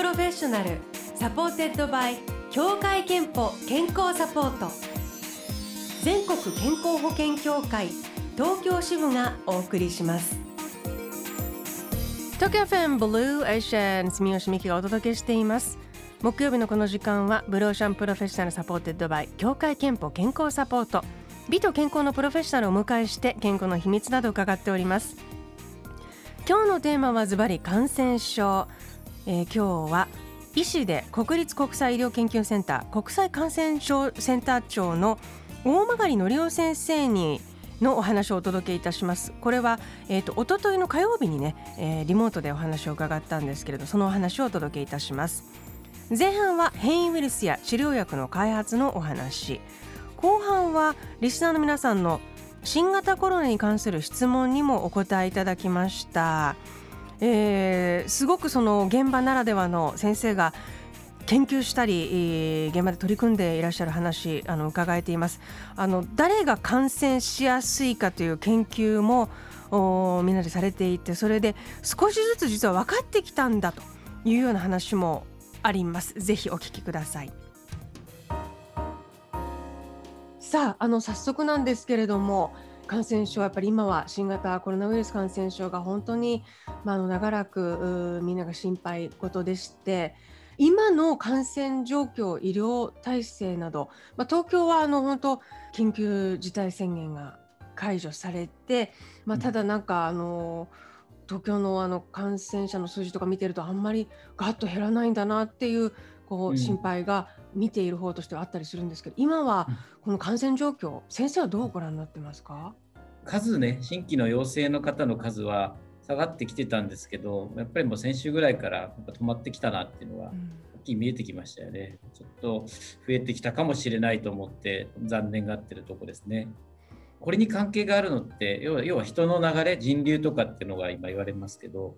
プロフェッショナル supported by 協会けんぽ健康サポート。全国健康保険協会東京支部がお送りします。東京 FMブルーオーシャン住吉美希がお届けしています。木曜日のこの時間はブルーオーシャンプロフェッショナル supported by 協会けんぽ健康サポート。美と健康のプロフェッショナルをお迎えして健康の秘密など伺っております。今日のテーマはズバリ感染症、えー、今日は医師で国立国際医療研究センター国際感染症センター長の大曲則夫先生にのお話をお届けいたします。これは、えーと、と一昨日の火曜日にね、えー、リモートでお話を伺ったんですけれどそのお話をお届けいたします。前半は変異ウイルスや治療薬の開発のお話。後半はリスナーの皆さんの新型コロナに関する質問にもお答えいただきました、えー、すごくその現場ならではの先生が研究したり現場で取り組んでいらっしゃる話あの伺えています。あの誰が感染しやすいかという研究もみんなでされていてそれで少しずつ実は分かってきたんだというような話もあります。ぜひお聞きください。さああの早速なんですけれども感染症やっぱり今は新型コロナウイルス感染症が本当に、まあ、の長らくみんなが心配事でして今の感染状況医療体制など、まあ、東京はあの本当緊急事態宣言が解除されて、まあ、ただなんかあの、東京のあの感染者の数字とか見てるとあんまりガッと減らないんだなっていうこう心配が見ている方としてはあったりするんですけど、今はこの感染状況、先生はどうご覧になってますか？数ね、新規の陽性の方の数は下がってきてたんですけど、やっぱりもう先週ぐらいから止まってきたなっていうのは、はっきり見えてきましたよね。ちょっと増えてきたかもしれないと思って、残念がってるとこですね。これに関係があるのって要は要は人の流れ人流とかっていうのが今言われますけど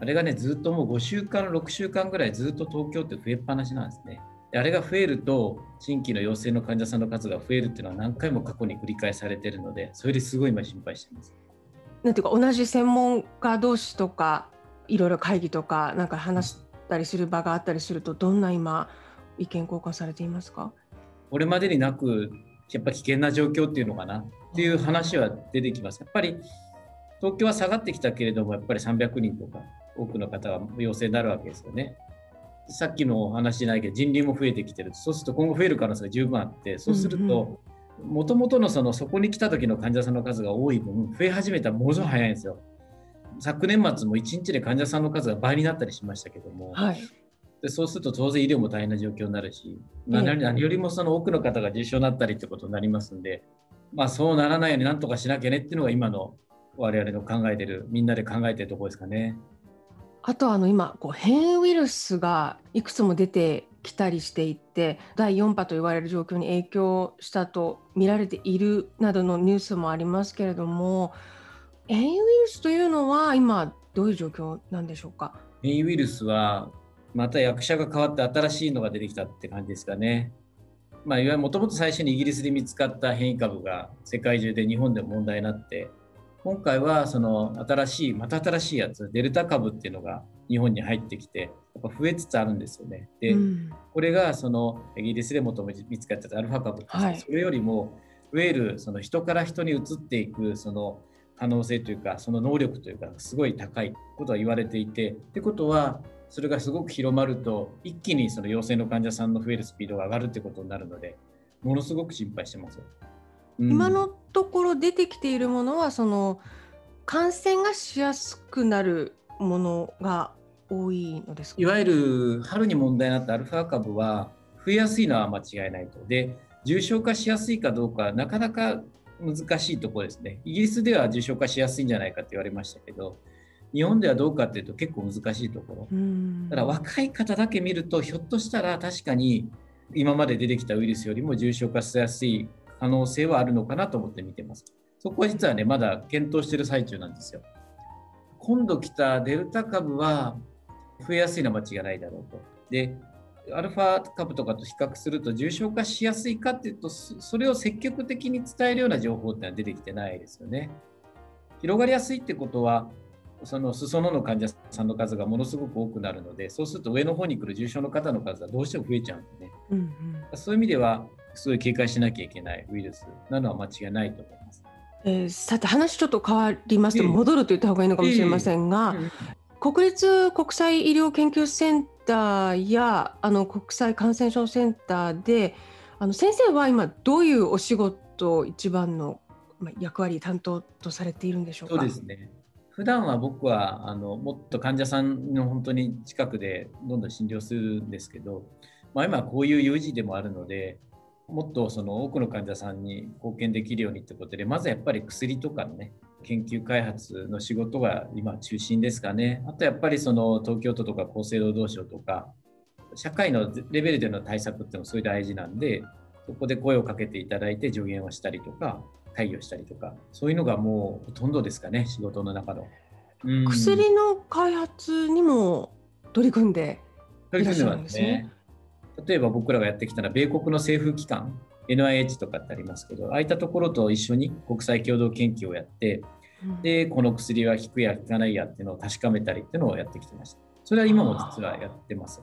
あれがねずっともう5週間6週間ぐらいずっと東京って増えっぱなしなんですね。であれが増えると新規の陽性の患者さんの数が増えるっていうのは何回も過去に繰り返されてるのでそれですごい今心配してます。なんていうか同じ専門家同士とかいろいろ会議とかなんか話したりする場があったりするとどんな今意見交換されていますか？これまでになくやっぱ危険な状況っていうのかな？っていう話は出てきます。やっぱり東京は下がってきたけれども、やっぱり300人とか多くの方が陽性になるわけですよね。さっきのお話じゃないけど、人流も増えてきてる。そうすると今後増える可能性が十分あって、そうすると、もともとのそのそこに来た時の患者さんの数が多い分、増え始めたらものすごい早いんですよ。昨年末も1日で患者さんの数が倍になったりしましたけども、はい、でそうすると当然医療も大変な状況になるし、何よりもその多くの方が重症になったりってことになりますんで、まあ、そうならないようになんとかしなきゃねっていうのが今の我々の考えてるみんなで考えてるところですかね。あとあの今こう変異ウイルスがいくつも出てきたりしていて第4波と言われる状況に影響したと見られているなどのニュースもありますけれども変異ウイルスというのは今どういう状況なんでしょうか？変異ウイルスはまた役者が変わって新しいのが出てきたって感じですかね。まあ、いわゆるもともと最初にイギリスで見つかった変異株が世界中で日本でも問題になって今回はその新しいまた新しいやつデルタ株っていうのが日本に入ってきてやっぱ増えつつあるんですよね。で、うん、これがそのイギリスでもともと見つかったアルファ株、はい、それよりも増えるその人から人に移っていくその可能性というかその能力というかすごい高いことは言われていてってことはそれがすごく広まると一気にその陽性の患者さんの増えるスピードが上がるってことになるのでものすごく心配してます。うん、今のところ出てきているものはその感染がしやすくなるものが多いのですいわゆる春に問題になったアルファ株は増えやすいのは間違いないと。で重症化しやすいかどうかなかなか難しいところですね。イギリスでは重症化しやすいんじゃないかって言われましたけど日本ではどうかっていうと結構難しいところ。だから若い方だけ見るとひょっとしたら確かに今まで出てきたウイルスよりも重症化しやすい可能性はあるのかなと思って見てます。そこは実はね、まだ検討している最中なんですよ。今度来たデルタ株は増えやすいのは間違いないだろうと。で、アルファ株とかと比較すると重症化しやすいかっていうと、それを積極的に伝えるような情報ってのは出てきてないですよね。広がりやすいってことは、その裾野の患者さんの数がものすごく多くなるのでそうすると上の方に来る重症の方の数はどうしても増えちゃうんでね、うんうん、そういう意味ではすごい警戒しなきゃいけないウイルスなのは間違いないと思います。えー、さて話ちょっと変わりますと戻ると言った方がいいのかもしれませんが、えー、国立国際医療研究センターやあの国際感染症センターであの先生は今どういうお仕事一番の役割担当とされているんでしょうか？そうですね。普段は僕はあのもっと患者さんの本当に近くでどんどん診療するんですけど、まあ、今こういう有事でもあるのでもっとその多くの患者さんに貢献できるようにってことでまずやっぱり薬とかのね研究開発の仕事が今中心ですかねあとやっぱりその東京都とか厚生労働省とか社会のレベルでの対策っていうのもすごい大事なんでそこで声をかけていただいて助言をしたりとか会議をしたりとかそういうのがもうほとんどですかね仕事の中の。薬の開発にも取り組んでいらっしゃるんですね。例えば僕らがやってきたのは米国の政府機関 NIH とかってありますけどああいったところと一緒に国際共同研究をやって、うん、でこの薬は効くや効かないやっていうのを確かめたりっていうのをやってきてました。それは今も実はやってます。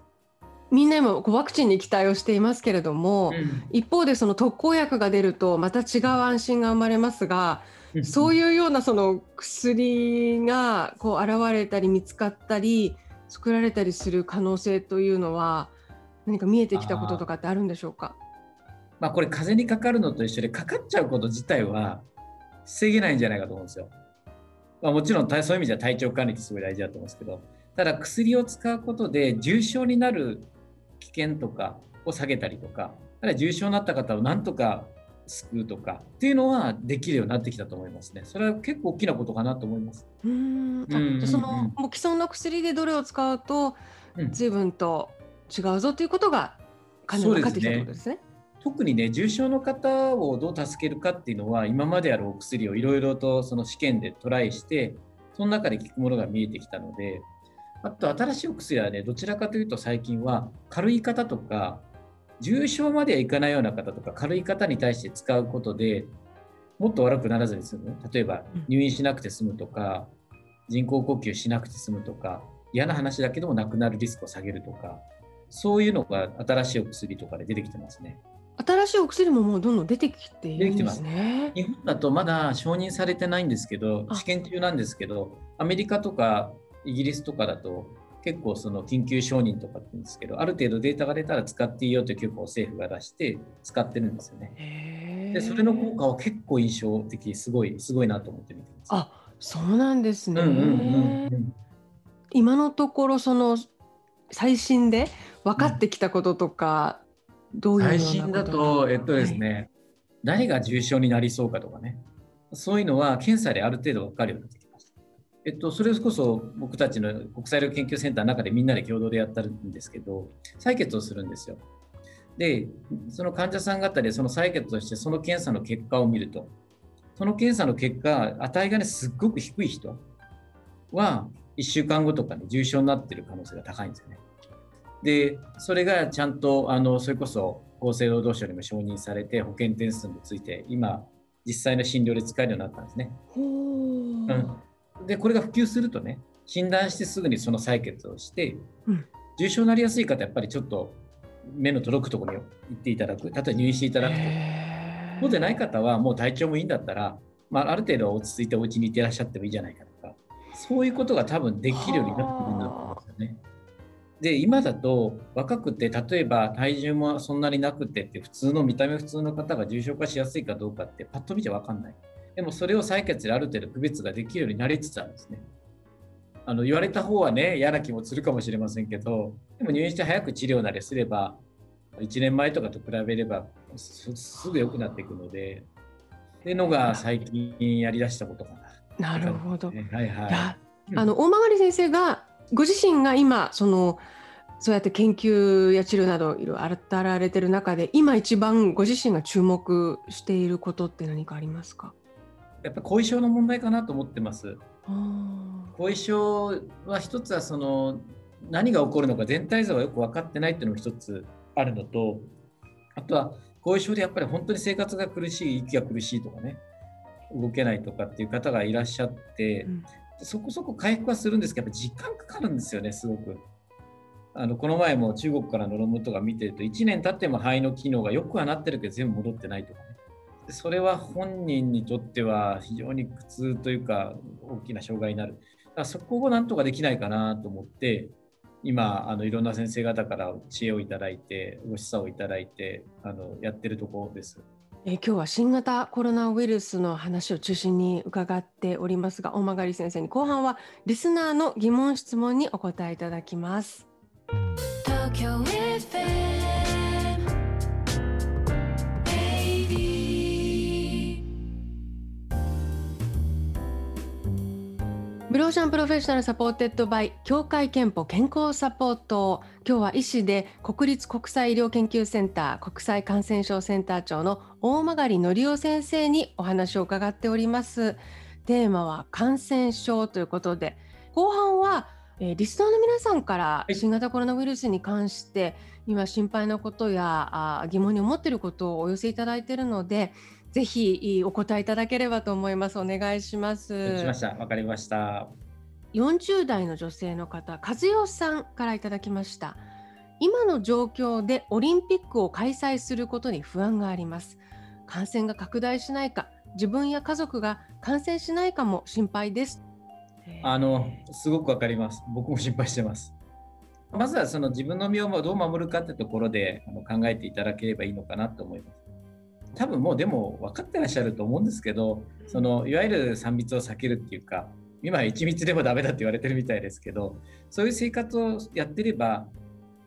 みんな今ワクチンに期待をしていますけれども、うん、一方でその特効薬が出るとまた違う安心が生まれますが、そういうようなその薬がこう現れたり見つかったり作られたりする可能性というのは何か見えてきたこととかってあるんでしょうか？まあ、これ風邪にかかるのと一緒でかかっちゃうこと自体は防げないんじゃないかと思うんですよ。まあ、もちろんそういう意味じゃ体調管理ってすごい大事だと思うんですけどただ薬を使うことで重症になる危険とかを下げたりとかただ重症になった方をなんとか救うとかっていうのはできるようになってきたと思いますね。それは結構大きなことかなと思います。うん。そのもう既存の薬でどれを使うと随分と違うぞということがかなり分かってきたということですね。特にね重症の方をどう助けるかっていうのは今まであるお薬をいろいろとその試験でトライしてその中で効くものが見えてきたのであと新しいお薬はねどちらかというと最近は軽い方とか重症まではいかないような方とか軽い方に対して使うことでもっと悪くならずに済む。例えば入院しなくて済むとか人工呼吸しなくて済むとか嫌な話だけども亡くなるリスクを下げるとかそういうのが新しいお薬とかで出てきてますね。新しいお薬ももうどんどん出てきているんですね。日本だとまだ承認されてないんですけど、試験中なんですけど、アメリカとかイギリスとかだと結構その緊急承認とかって言うんですけど、ある程度データが出たら使っていいよという許可を政府が出して使ってるんですよね。で、それの効果は結構印象的、すごいすごいなと思って見てます。あ、そうなんですね。うんうんうんうん、今のところその最新で分かってきたこととか、どういう最新だと、えっとですね、はい、誰が重症になりそうかとかね、そういうのは検査である程度分かるようになってきました。えっと、それこそ僕たちの国際医療研究センターの中でみんなで共同でやったんですけど、採血をするんですよ。で、その患者さん方でその採血としてその検査の結果を見ると、その検査の結果、値がね、すっごく低い人は、1週間後とかに重症になっている可能性が高いんですよね。で、それがちゃんと、あの、それこそ厚生労働省にも承認されて、保険点数について、今、実際の診療で使えるようになったんですね。うん、で、これが普及するとね、診断してすぐにその採血をして、うん、重症になりやすい方、やっぱりちょっと目の届くところに行っていただく、例えば入院していただくと。そうでない方は、もう体調もいいんだったら、まあ、ある程度落ち着いてお家にいてらっしゃってもいいじゃないかとか、そういうことが多分できるようになってくるんだと思うんですよね。で今だと若くて例えば体重もそんなになくてって普通の見た目普通の方が重症化しやすいかどうかってパッと見て分かんないでもそれを採血である程度区別ができるようになりつつあるんですねあの言われた方はね嫌な気もするかもしれませんけどでも入院して早く治療なりすれば1年前とかと比べればすぐ良くなっていくのでっていうのが最近やりだしたことかな。なるほど。はいはい。あの大曲先生がご自身が今そのそうやって研究や治療などいろいろ当たられてる中で今一番ご自身が注目していることって何かありますか？やっぱ後遺症の問題かなと思ってます。後遺症は一つはその何が起こるのか全体像がよく分かってないっていうのも一つあるのとあとは後遺症でやっぱり本当に生活が苦しい息が苦しいとかね動けないとかっていう方がいらっしゃって、うん、そこそこ回復はするんですけど、やっぱ時間かかるんですよね、すごく。あのこの前も中国からの論文とか見てると、1年経っても肺の機能がよくはなってるけど、全部戻ってないとかね。それは本人にとっては非常に苦痛というか、大きな障害になる。だからそこをなんとかできないかなと思って、今、あのいろんな先生方から知恵をいただいて、ご示唆をいただいて、あのやってるところです。え今日は新型コロナウイルスの話を中心に伺っておりますが大曲先生に後半はリスナーの疑問質問にお答えいただきます。ブルーオーシャンプロフェッショナル supported by 協会けんぽ健康サポート。今日は医師で国立国際医療研究センター国際感染症センター長の大曲貴夫先生にお話を伺っております。テーマは感染症ということで後半は、えー、リスナーの皆さんから新型コロナウイルスに関して今心配なことやあ疑問に思っていることをお寄せいただいているのでぜひお答えいただければと思います。お願いします。しました。わかりました。40代の女性の方、和代さんからいただきました。今の状況でオリンピックを開催することに不安があります。感染が拡大しないか、自分や家族が感染しないかも心配です。あのすごくわかります。僕も心配してます。まずはその自分の身をどう守るかってところで考えていただければいいのかなと思います。多分もうでも分かってらっしゃると思うんですけどそのいわゆる3密を避けるっていうか今1密でもダメだって言われてるみたいですけどそういう生活をやってれば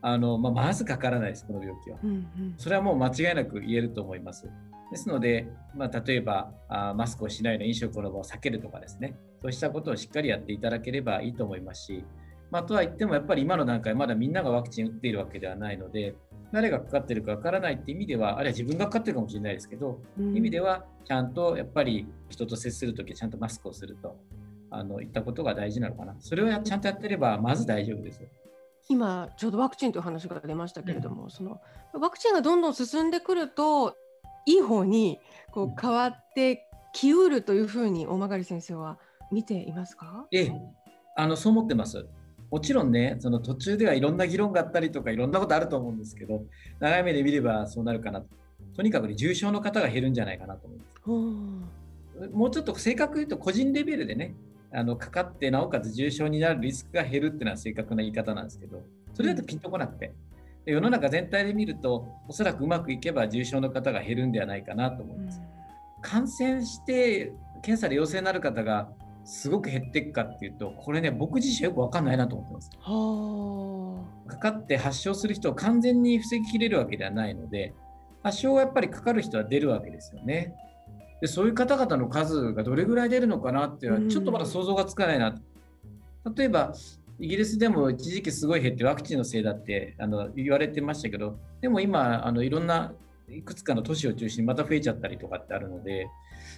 あの、まあ、まずかからないですこの病気は、うんうん、それはもう間違いなく言えると思います。ですので、まあ、例えばあマスクをしないの飲食の場を避けるとかですね。そうしたことをしっかりやっていただければいいと思いますし、まあ、とは言ってもやっぱり今の段階まだみんながワクチン打っているわけではないので誰がかかってるかわからないっていう意味では、あるいは自分がかかってるかもしれないですけど、うん、意味ではちゃんとやっぱり人と接するときちゃんとマスクをするとあのいったことが大事なのかな。それをちゃんとやってれば、まず大丈夫です。今、ちょうどワクチンという話が出ましたけれども、うん、そのワクチンがどんどん進んでくると、いい方にこう変わってきうるというふうに大曲先生は見ていますか？ええ、あのそう思ってます。もちろんね、その途中ではいろんな議論があったりとか、いろんなことあると思うんですけど、長い目で見ればそうなるかなと。にかく、ね、重症の方が減るんじゃないかなと思います。もうちょっと正確に言うと、個人レベルでね、あのかかって、なおかつ重症になるリスクが減るっていうのは正確な言い方なんですけど、それだとピンとこなくて、世の中全体で見ると、おそらくうまくいけば重症の方が減るんではないかなと思います。感染して検査で陽性になる方がすごく減っていくかっていうとこれね僕自身よく分かんないなと思ってます。かかって発症する人を完全に防ぎきれるわけではないので発症はやっぱりかかる人は出るわけですよね。でそういう方々の数がどれぐらい出るのかなっていうのはちょっとまだ想像がつかないな。例えばイギリスでも一時期すごい減ってワクチンのせいだってあの言われてましたけどでも今あのいろんないくつかの都市を中心にまた増えちゃったりとかってあるのでい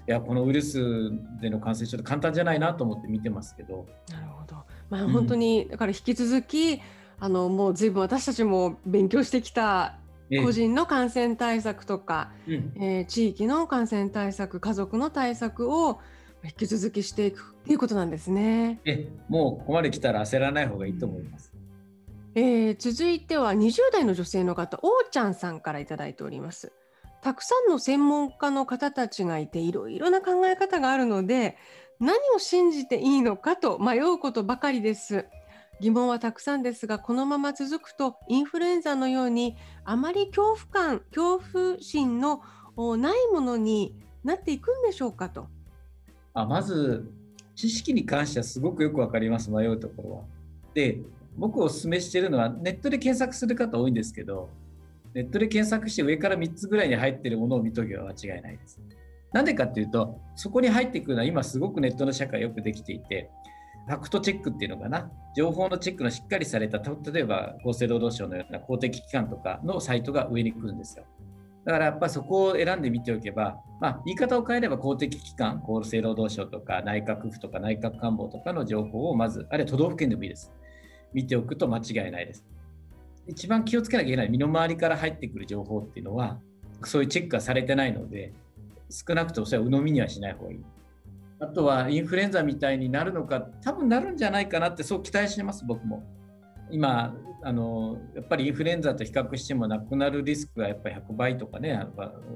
やこのウイルスでの感染症って簡単じゃないなと思って見てますけど。なるほど、まあ、本当に、だから引き続きあのもうずいぶん私たちも勉強してきた個人の感染対策とか、ええー、地域の感染対策家族の対策を引き続きしていくっていうことなんですね。えもうここまで来たら焦らない方がいいと思います。えー、続いては20代の女性の方、おーちゃんさんから頂いております。たくさんの専門家の方たちがいていろいろな考え方があるので何を信じていいのかと迷うことばかりです。疑問はたくさんですがこのまま続くとインフルエンザのようにあまり恐怖感恐怖心のないものになっていくんでしょうかとあまず知識に関してはすごくよく分かります迷うところは。で僕お勧めしているのはネットで検索する方多いんですけどネットで検索して上から3つぐらいに入ってるものを見とけば間違いないです。なんでかっていうと、そこに入ってくるのは今すごくネットの社会よくできていて、ファクトチェックっていうのかな、情報のチェックのしっかりされた、例えば厚生労働省のような公的機関とかのサイトが上に来るんですよ。だからやっぱそこを選んでみておけば、まあ、言い方を変えれば公的機関、厚生労働省とか内閣府とか内閣官房とかの情報をまず、あるいは都道府県でもいいです。見ておくと間違いないです。一番気をつけなきゃいけない身の回りから入ってくる情報っていうのはそういうチェックがされてないので少なくともそれは鵜呑みにはしない方がいい。あとはインフルエンザみたいになるのか、多分なるんじゃないかなってそう期待してます、僕も。今あの、やっぱりインフルエンザと比較しても亡くなるリスクがやっぱり100倍とかね、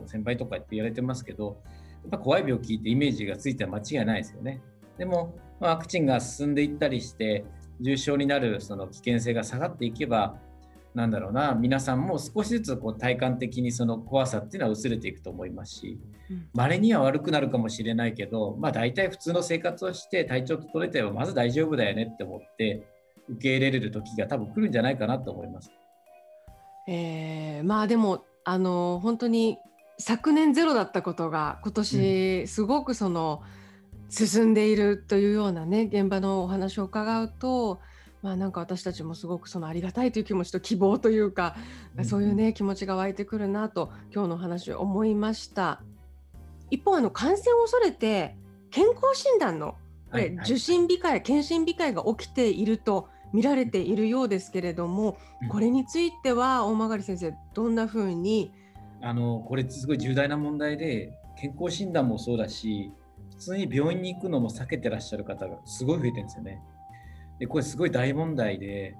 1000倍とかって言われてますけど、やっぱ怖い病気ってイメージがついては間違いないですよね。でも、ワクチンが進んでいったりして、重症になるその危険性が下がっていけば、なんだろうな皆さんも少しずつこう体感的にその怖さっていうのは薄れていくと思いますしまれ、には悪くなるかもしれないけど、まあ、大体普通の生活をして体調整えてればまず大丈夫だよねって思って受け入れれる時が多分来るんじゃないかなと思います。えー、まあでもあの本当に昨年ゼロだったことが今年すごくその、進んでいるというようなね現場のお話を伺うとまあ、なんか私たちもすごくそのありがたいという気持ちと希望というか、うん、そういうね気持ちが湧いてくるなと今日の話を思いました。一方あの感染を恐れて健康診断のこれ、受診控え検診控えが起きていると見られているようですけれども、これについては大曲先生どんなふうに？あのこれすごい重大な問題で健康診断もそうだし普通に病院に行くのも避けてらっしゃる方がすごい増えてるんですよね。でこれすごい大問題で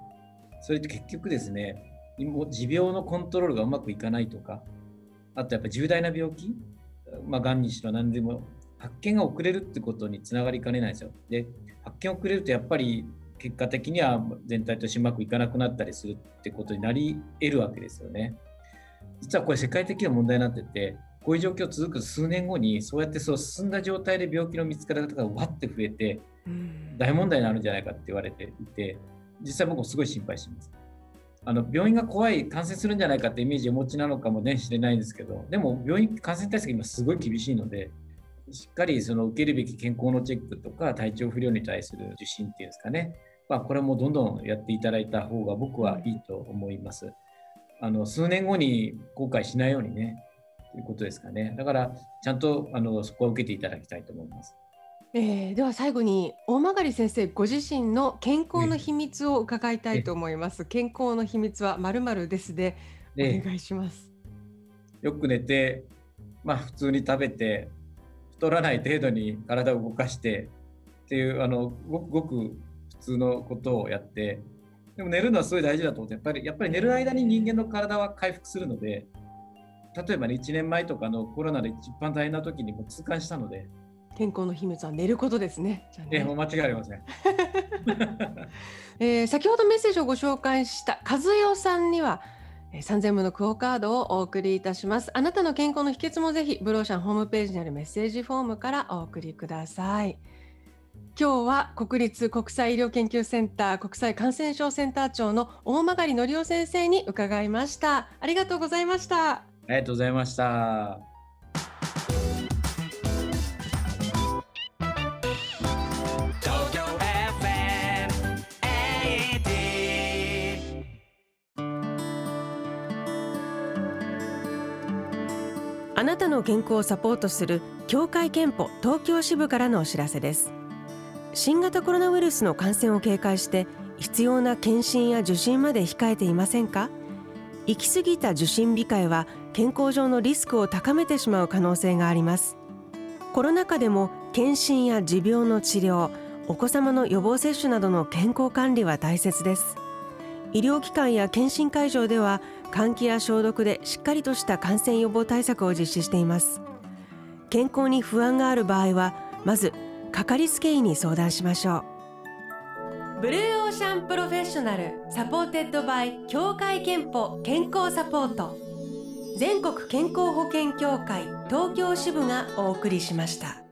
それって結局ですね持病のコントロールがうまくいかないとかあとやっぱ重大な病気まあ、がんにしろ何でも発見が遅れるってことにつながりかねないですよ。で発見遅れるとやっぱり結果的には全体としてうまくいかなくなったりするってことになり得るわけですよね。実はこれ世界的な問題になっててこういう状況続く数年後にそうやってそう進んだ状態で病気の見つかり方がわって増えて大問題になるんじゃないかって言われていて、実際僕もすごい心配します。あの病院が怖い、感染するんじゃないかってイメージをお持ちなのかもね、知れないんですけど、でも病院、感染対策今すごい厳しいので、しっかりその受けるべき健康のチェックとか体調不良に対する受診っていうんですかね、まあ、これもどんどんやっていただいた方が僕はいいと思います。あの数年後に後悔しないようにね、ということですかね。だから、ちゃんとあのそこは受けていただきたいと思います。えー、では最後に大曲先生ご自身の健康の秘密を伺いたいと思います。健康の秘密はまるまるですでお願いします。よく寝て、まあ普通に食べて太らない程度に体を動かしてっていうあのごくごく普通のことをやって、でも寝るのはすごい大事だと思ってやっぱりやっぱり寝る間に人間の体は回復するので、例えばね1年前とかのコロナで一番大変な時にも痛感したので。健康の秘密は寝ることですね。じゃね。もう間違いありません。えー、先ほどメッセージをご紹介した和代さんには、えー、3000分のクオカードをお送りいたします。あなたの健康の秘訣もぜひブローシャンホームページにあるメッセージフォームからお送りください。今日は国立国際医療研究センター国際感染症センター長の大曲則夫先生に伺いました。ありがとうございました。ありがとうございました。の健康をサポートする協会憲法東京支部からのお知らせです。新型コロナウイルスの感染を警戒して必要な検診や受診まで控えていませんか？行き過ぎた受診控えは健康上のリスクを高めてしまう可能性があります。コロナ禍でも検診や持病の治療お子様の予防接種などの健康管理は大切です。医療機関や検診会場では換気や消毒でしっかりとした感染予防対策を実施しています。健康に不安がある場合はまずかかりつけ医に相談しましょう。ブルーオーシャンプロフェッショナル supported by 協会けんぽ健康サポート。全国健康保険協会東京支部がお送りしました。